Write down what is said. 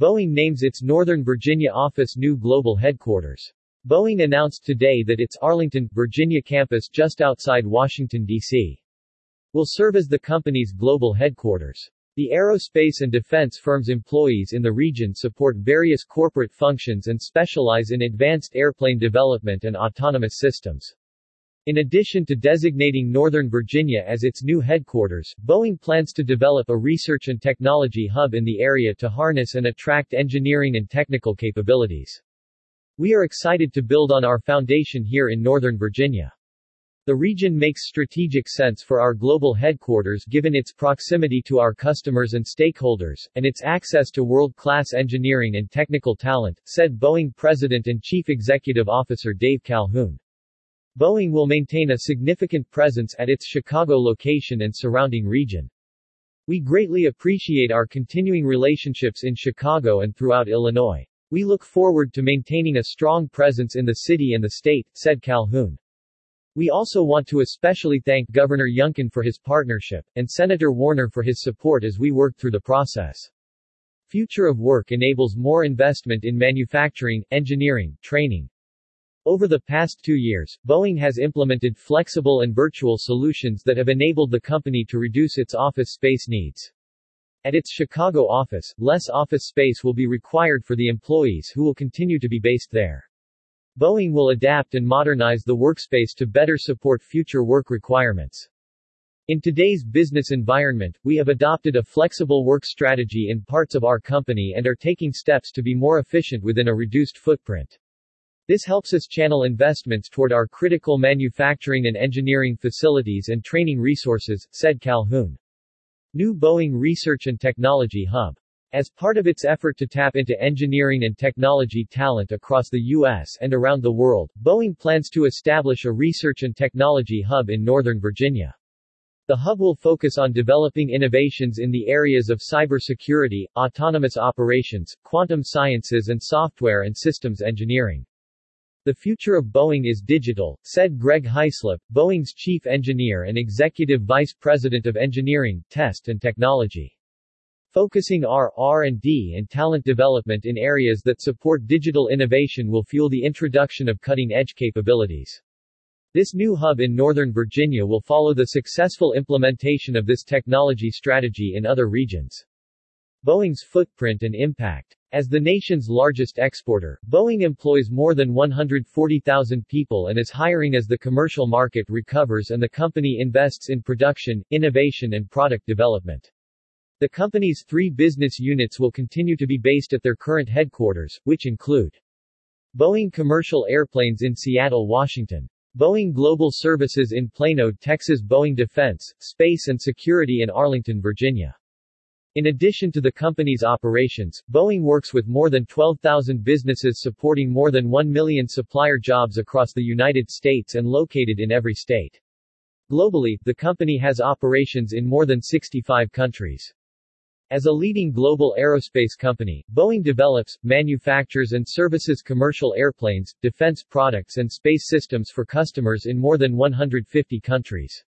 Boeing names its Northern Virginia office new global headquarters. Boeing announced today that its Arlington, Virginia campus just outside Washington, D.C. will serve as the company's global headquarters. The aerospace and defense firm's employees in the region support various corporate functions and specialize in advanced airplane development and autonomous systems. In addition to designating Northern Virginia as its new headquarters, Boeing plans to develop a research and technology hub in the area to harness and attract engineering and technical capabilities. We are excited to build on our foundation here in Northern Virginia. The region makes strategic sense for our global headquarters given its proximity to our customers and stakeholders, and its access to world-class engineering and technical talent, said Boeing President and Chief Executive Officer Dave Calhoun. Boeing will maintain a significant presence at its Chicago location and surrounding region. We greatly appreciate our continuing relationships in Chicago and throughout Illinois. We look forward to maintaining a strong presence in the city and the state, said Calhoun. We also want to especially thank Governor Youngkin for his partnership, and Senator Warner for his support as we work through the process. Future of Work enables more investment in manufacturing, engineering, training. Over the past two years, Boeing has implemented flexible and virtual solutions that have enabled the company to reduce its office space needs. At its Chicago office, less office space will be required for the employees who will continue to be based there. Boeing will adapt and modernize the workspace to better support future work requirements. In today's business environment, we have adopted a flexible work strategy in parts of our company and are taking steps to be more efficient within a reduced footprint. This helps us channel investments toward our critical manufacturing and engineering facilities and training resources, said Calhoun. New Boeing Research and Technology Hub as part of its effort to tap into engineering and technology talent across the U.S. and around the world, Boeing plans to establish a research and technology hub in Northern Virginia. The hub will focus on developing innovations in the areas of cybersecurity, autonomous operations, quantum sciences and software and systems engineering. The future of Boeing is digital, said Greg Hyslop, Boeing's chief engineer and executive vice president of engineering, test and technology. Focusing our R&D and talent development in areas that support digital innovation will fuel the introduction of cutting-edge capabilities. This new hub in Northern Virginia will follow the successful implementation of this technology strategy in other regions. Boeing's footprint and impact. As the nation's largest exporter, Boeing employs more than 140,000 people and is hiring as the commercial market recovers and the company invests in production, innovation and product development. The company's three business units will continue to be based at their current headquarters, which include Boeing Commercial Airplanes in Seattle, Washington. Boeing Global Services in Plano, Texas Boeing Defense, Space and Security in Arlington, Virginia. In addition to the company's operations, Boeing works with more than 12,000 businesses supporting more than 1 million supplier jobs across the United States and located in every state. Globally, the company has operations in more than 65 countries. As a leading global aerospace company, Boeing develops, manufactures and services commercial airplanes, defense products and space systems for customers in more than 150 countries.